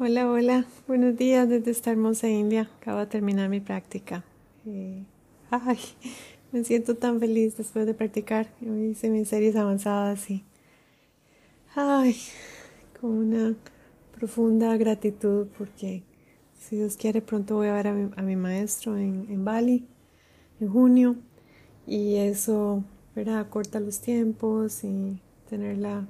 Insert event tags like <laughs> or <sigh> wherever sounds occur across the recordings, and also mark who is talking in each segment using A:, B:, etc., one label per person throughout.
A: Hola, hola, buenos días desde esta hermosa India. Acabo de terminar mi práctica. Eh, ay, me siento tan feliz después de practicar. Hoy hice mis series avanzadas y. Ay, con una profunda gratitud porque si Dios quiere pronto voy a ver a mi, maestro en, en, Bali en junio y eso, ¿verdad? Corta los tiempos y tener la,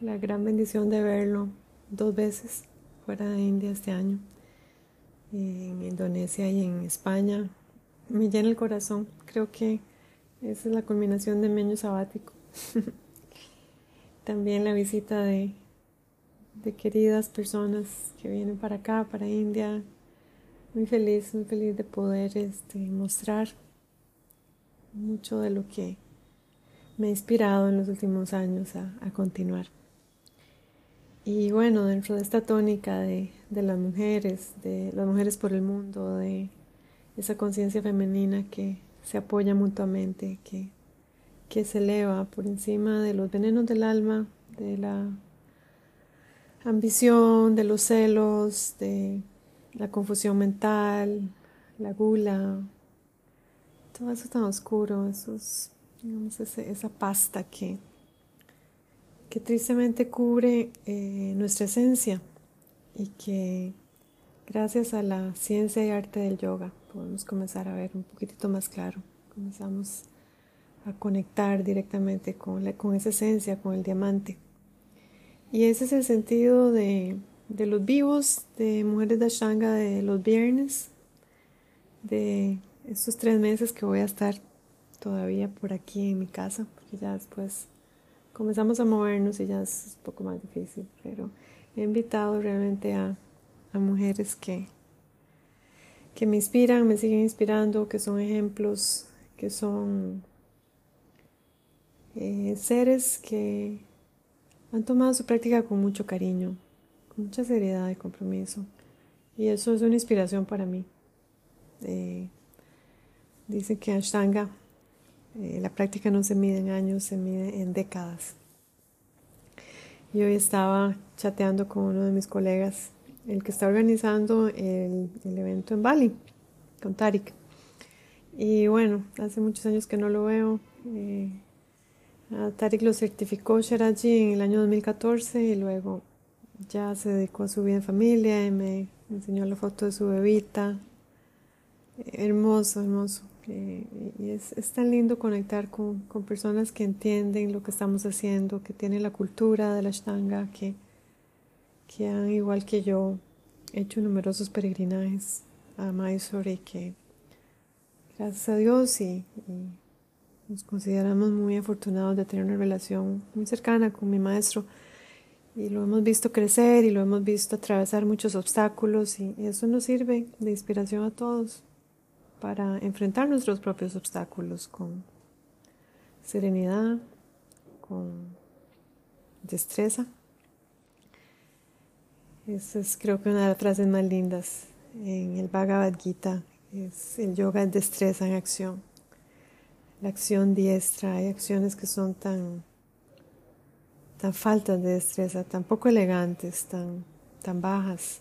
A: la gran bendición de verlo dos veces fuera de India este año, en Indonesia y en España. Me llena el corazón. Creo que esa es la culminación de mi año sabático. <laughs> También la visita de, queridas personas que vienen para acá, para India. Muy feliz, muy feliz de poder este, mostrar mucho de lo que me ha inspirado en los últimos años a continuar. Y bueno, dentro de esta tónica de, de las mujeres, de las mujeres por el mundo, de esa conciencia femenina que se apoya mutuamente, que, que se eleva por encima de los venenos del alma, de la ambición, de los celos, de la confusión mental, la gula, todo eso tan oscuro, esos, digamos, esa pasta que que tristemente cubre eh, nuestra esencia y que gracias a la ciencia y arte del yoga podemos comenzar a ver un poquitito más claro. Comenzamos a conectar directamente con, con esa esencia, con el diamante. Y ese es el sentido de, de los vivos, de Mujeres de Ashtanga de los viernes, de estos tres meses que voy a estar todavía por aquí en mi casa, porque ya después comenzamos a movernos y ya es un poco más difícil, pero he invitado realmente a, mujeres que, que me inspiran, me siguen inspirando, que son ejemplos, que son eh, seres que han tomado su práctica con mucho cariño, con mucha seriedad y compromiso. Y eso es una inspiración para mí. Eh, dicen que Ashtanga eh, la práctica no se mide en años, se mide en décadas. Y hoy estaba chateando con uno de mis colegas, el que está organizando el, evento en Bali, con Tarik. Y bueno, hace muchos años que no lo veo. Eh, Tarik lo certificó Sheraji en el año 2014 y luego ya se dedicó a su vida en familia y me enseñó la foto de su bebita. Hermoso, hermoso y es, es, tan lindo conectar con, con, personas que entienden lo que estamos haciendo, que tienen la cultura de la Ashtanga, que, que han, igual que yo, hecho numerosos peregrinajes a Mysore y que, gracias a Dios, y, nos consideramos muy afortunados de tener una relación muy cercana con mi maestro. Y lo hemos visto crecer y lo hemos visto atravesar muchos obstáculos y eso nos sirve de inspiración a todos para enfrentar nuestros propios obstáculos con serenidad, con destreza. Esa es creo que una de las frases más lindas en el Bhagavad Gita. Es el yoga es destreza en acción. La acción diestra. Hay acciones que son tan, tan faltas de destreza, tan poco elegantes, tan, tan bajas.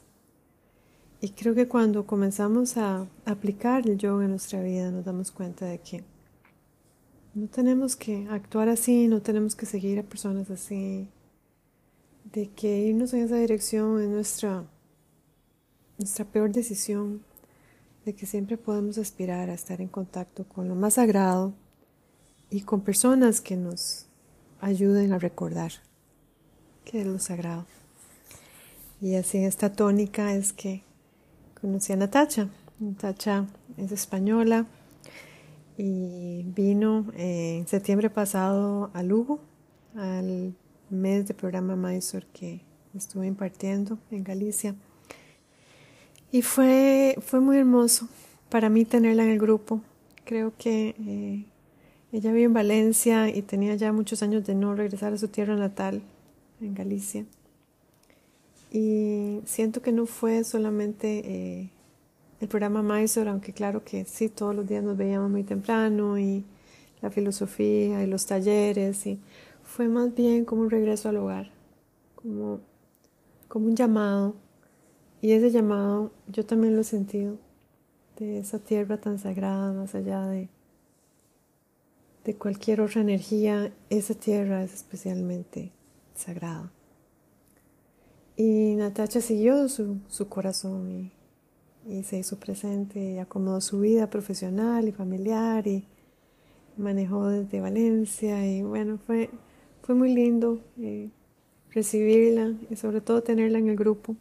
A: Y creo que cuando comenzamos a aplicar el yoga en nuestra vida nos damos cuenta de que no tenemos que actuar así, no tenemos que seguir a personas así, de que irnos en esa dirección es nuestra, nuestra peor decisión, de que siempre podemos aspirar a estar en contacto con lo más sagrado y con personas que nos ayuden a recordar que es lo sagrado. Y así esta tónica es que conocí a Natacha. Natacha es española y vino eh, en septiembre pasado a Lugo, al mes de programa Mysore que estuve impartiendo en Galicia. Y fue, fue muy hermoso para mí tenerla en el grupo. Creo que eh, ella vive en Valencia y tenía ya muchos años de no regresar a su tierra natal, en Galicia. Y siento que no fue solamente eh, el programa Mysore, aunque claro que sí, todos los días nos veíamos muy temprano y la filosofía y los talleres, y fue más bien como un regreso al hogar, como, como un llamado. Y ese llamado yo también lo he sentido de esa tierra tan sagrada, más allá de, de cualquier otra energía, esa tierra es especialmente sagrada. Y Natacha siguió su, su corazón y, y, se hizo presente y acomodó su vida profesional y familiar y manejó desde Valencia y bueno, fue, fue muy lindo eh, recibirla y sobre todo tenerla en el grupo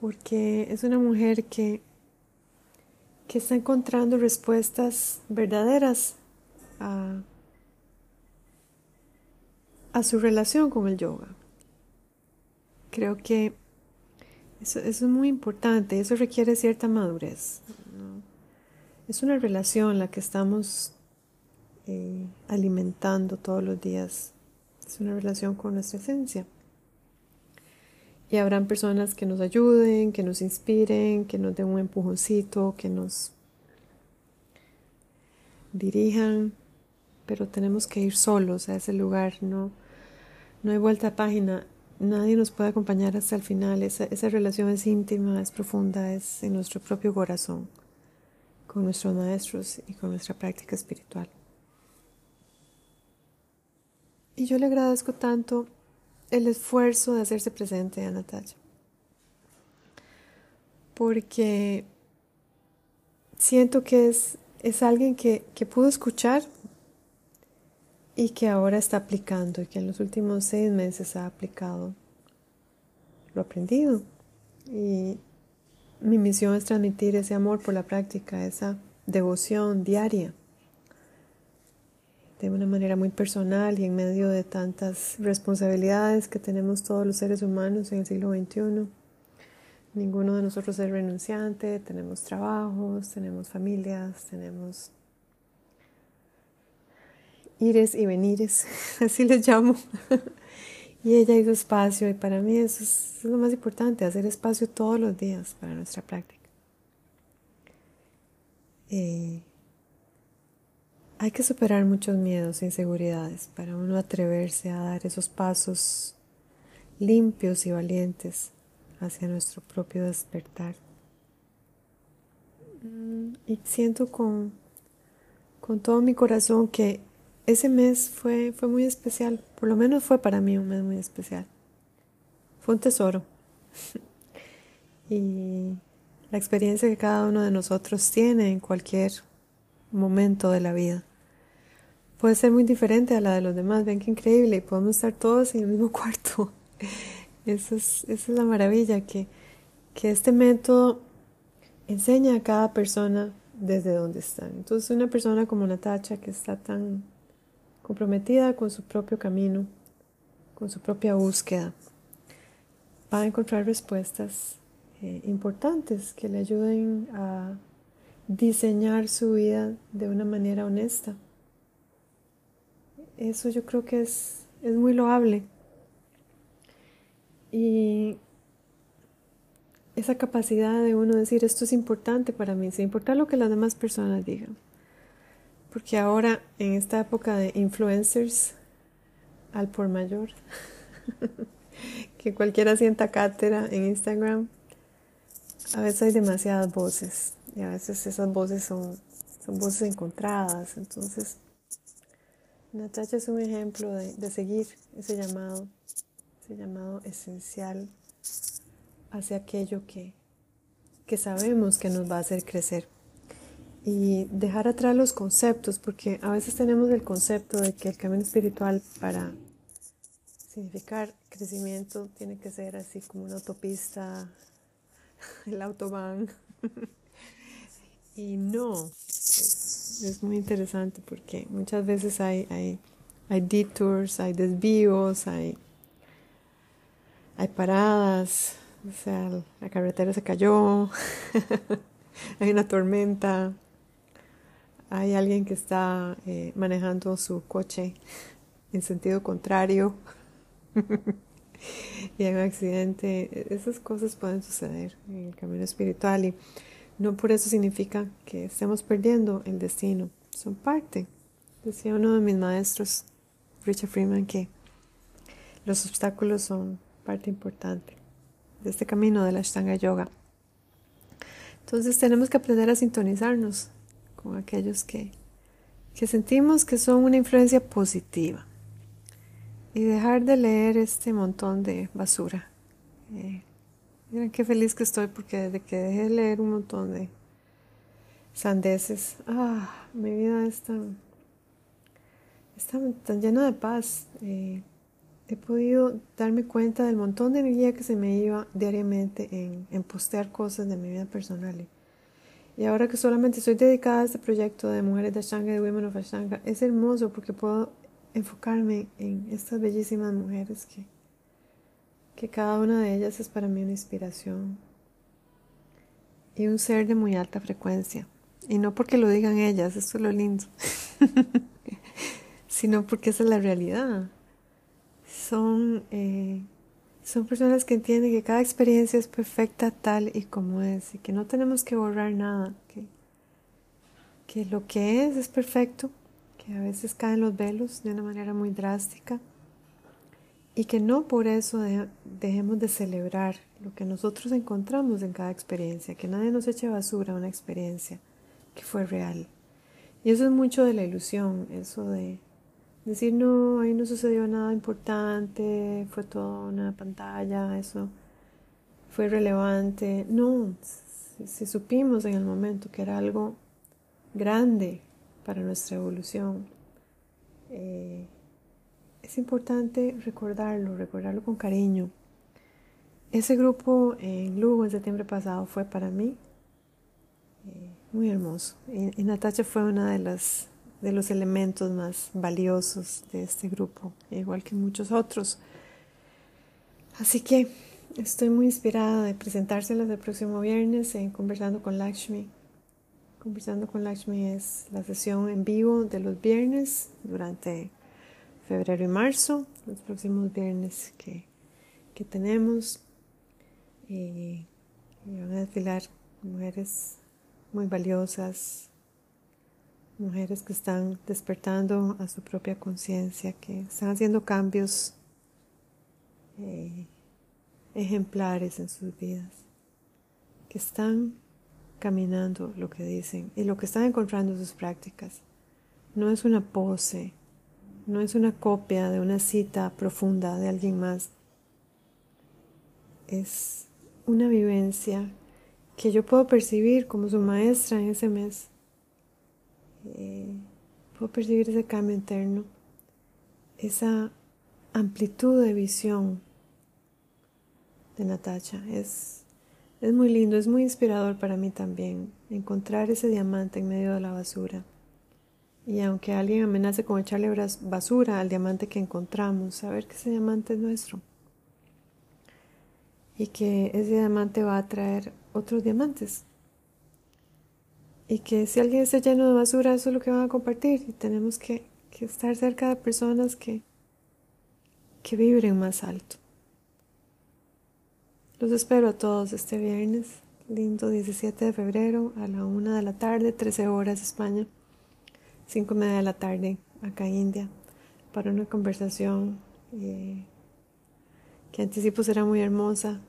A: porque es una mujer que, que está encontrando respuestas verdaderas a, a su relación con el yoga. Creo que eso, es muy importante, eso requiere cierta madurez. Es una relación la que estamos eh, alimentando todos los días. Es una relación con nuestra esencia. Y habrán personas que nos ayuden, que nos inspiren, que nos den un empujoncito, que nos dirijan, pero tenemos que ir solos a ese lugar, no, no hay vuelta a página nadie nos puede acompañar hasta el final. Esa, relación es íntima, es profunda, es en nuestro propio corazón, con nuestros maestros y con nuestra práctica espiritual. Y yo le agradezco tanto el esfuerzo de hacerse presente a Natalia. Porque siento que es, es alguien que, que pudo escuchar y que ahora está aplicando y que en los últimos seis meses ha aplicado lo aprendido. Y mi misión es transmitir ese amor por la práctica, esa devoción diaria, de una manera muy personal y en medio de tantas responsabilidades que tenemos todos los seres humanos en el siglo XXI. Ninguno de nosotros es renunciante, tenemos trabajos, tenemos familias, tenemos ires y venires, <laughs> así les llamo. y ella hizo espacio y para mí eso es, lo más importante, hacer espacio todos los días para nuestra práctica. Eh, hay que superar muchos miedos e inseguridades para uno atreverse a dar esos pasos limpios y valientes hacia nuestro propio despertar. Mm, y siento con, con todo mi corazón que ese mes fue, fue muy especial, por lo menos fue para mí un mes muy especial. Fue un tesoro. <laughs> y la experiencia que cada uno de nosotros tiene en cualquier momento de la vida puede ser muy diferente a la de los demás. Ven qué increíble, y podemos estar todos en el mismo <laughs> cuarto. Eso es, esa es la maravilla, que, que este método enseña a cada persona desde donde están. Entonces, una persona como Natacha, que está tan comprometida con su propio camino, con su propia búsqueda, va a encontrar respuestas eh, importantes que le ayuden a diseñar su vida de una manera honesta. Eso yo creo que es, es muy loable. Y esa capacidad de uno decir esto es importante para mí, sin importar lo que las demás personas digan. Porque ahora, en esta época de influencers al por mayor, <laughs> que cualquiera sienta cátedra en Instagram, a veces hay demasiadas voces y a veces esas voces son, son voces encontradas. Entonces, Natacha es un ejemplo de, de seguir ese llamado, ese llamado esencial hacia aquello que, que sabemos que nos va a hacer crecer y dejar atrás los conceptos, porque a veces tenemos el concepto de que el camino espiritual para significar crecimiento tiene que ser así como una autopista, <laughs> el autobahn. <laughs> y no, es, muy interesante porque muchas veces hay, hay, hay detours, hay desvíos, hay, hay paradas, o sea, la carretera se cayó, <laughs> hay una tormenta, hay alguien que está eh, manejando su coche en sentido contrario <laughs> y hay un accidente. Esas cosas pueden suceder en el camino espiritual y no por eso significa que estemos perdiendo el destino. Son parte. Decía uno de mis maestros, Richard Freeman, que los obstáculos son parte importante de este camino de la Ashtanga Yoga. Entonces tenemos que aprender a sintonizarnos con aquellos que, que sentimos que son una influencia positiva y dejar de leer este montón de basura. Eh, miren qué feliz que estoy porque desde que dejé de leer un montón de sandeces, ah, mi vida está, está tan llena de paz. Eh, he podido darme cuenta del montón de energía que se me iba diariamente en, en postear cosas de mi vida personal. Y ahora que solamente estoy dedicada a este proyecto de Mujeres de Ashtanga, de Women of Ashtanga, es hermoso porque puedo enfocarme en estas bellísimas mujeres que, que cada una de ellas es para mí una inspiración y un ser de muy alta frecuencia. Y no porque lo digan ellas, esto es lo lindo, <laughs> sino porque esa es la realidad son, eh, son personas que entienden que cada experiencia es perfecta tal y como es y que no tenemos que borrar nada, que, que lo que es es perfecto, que a veces caen los velos de una manera muy drástica y que no por eso dejemos de celebrar lo que nosotros encontramos en cada experiencia, que nadie nos eche basura a una experiencia que fue real. Y eso es mucho de la ilusión, eso de Decir, no, ahí no sucedió nada importante, fue toda una pantalla, eso fue relevante. No, si, supimos en el momento que era algo grande para nuestra evolución, eh, es importante recordarlo, recordarlo con cariño. Ese grupo en Lugo en septiembre pasado fue para mí eh, muy hermoso. Y, y Natacha fue una de las de los elementos más valiosos de este grupo, igual que muchos otros. Así que estoy muy inspirada de presentárselas el próximo viernes en Conversando con Lakshmi. Conversando con Lakshmi es la sesión en vivo de los viernes durante febrero y marzo, los próximos viernes que, que tenemos. Y, y van a desfilar mujeres muy valiosas, mujeres que están despertando a su propia conciencia, que están haciendo cambios eh, ejemplares en sus vidas, que están caminando lo que dicen y lo que están encontrando en sus prácticas. No es una pose, no es una copia de una cita profunda de alguien más. Es una vivencia que yo puedo percibir como su maestra en ese mes eh, puedo percibir ese cambio interno, esa amplitud de visión de Natacha. Es, es muy lindo, es muy inspirador para mí también encontrar ese diamante en medio de la basura. Y aunque alguien amenace con echarle basura al diamante que encontramos, saber que ese diamante es nuestro. Y que ese diamante va a traer otros diamantes y que si alguien está lleno de basura, eso es lo que van a compartir. Y tenemos que, estar cerca de personas que, que vibren más alto. Los espero a todos este viernes, lindo 17 de febrero, a la una de la tarde, 13 horas España, 5 y media de la tarde acá India, para una conversación eh, que anticipo será muy hermosa,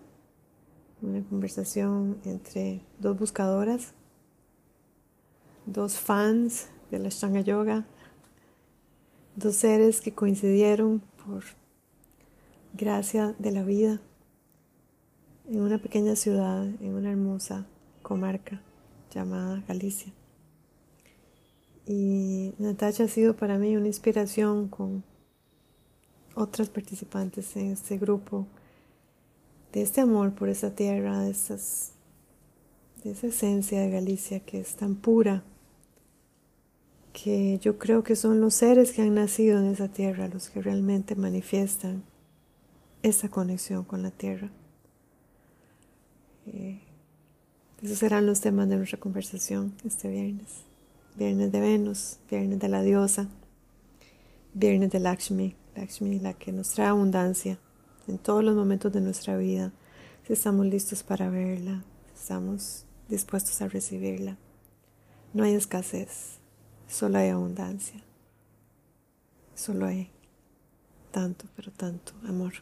A: una conversación entre dos buscadoras dos fans de la Ashtanga Yoga, dos seres que coincidieron por gracia de la vida en una pequeña ciudad, en una hermosa comarca llamada Galicia. Y Natasha ha sido para mí una inspiración con otras participantes en este grupo, de este amor por esa tierra, de, esas, de esa esencia de Galicia que es tan pura que yo creo que son los seres que han nacido en esa tierra los que realmente manifiestan esa conexión con la tierra. Eh, esos serán los temas de nuestra conversación este viernes. Viernes de Venus, viernes de la diosa, viernes de Lakshmi, Lakshmi la que nos trae abundancia en todos los momentos de nuestra vida, si estamos listos para verla, si estamos dispuestos a recibirla. No hay escasez, Solo hay abundancia. Solo hay tanto, pero tanto amor.